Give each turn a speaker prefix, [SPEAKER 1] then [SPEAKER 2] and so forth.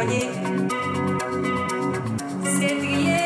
[SPEAKER 1] Jɔn ye setigi ye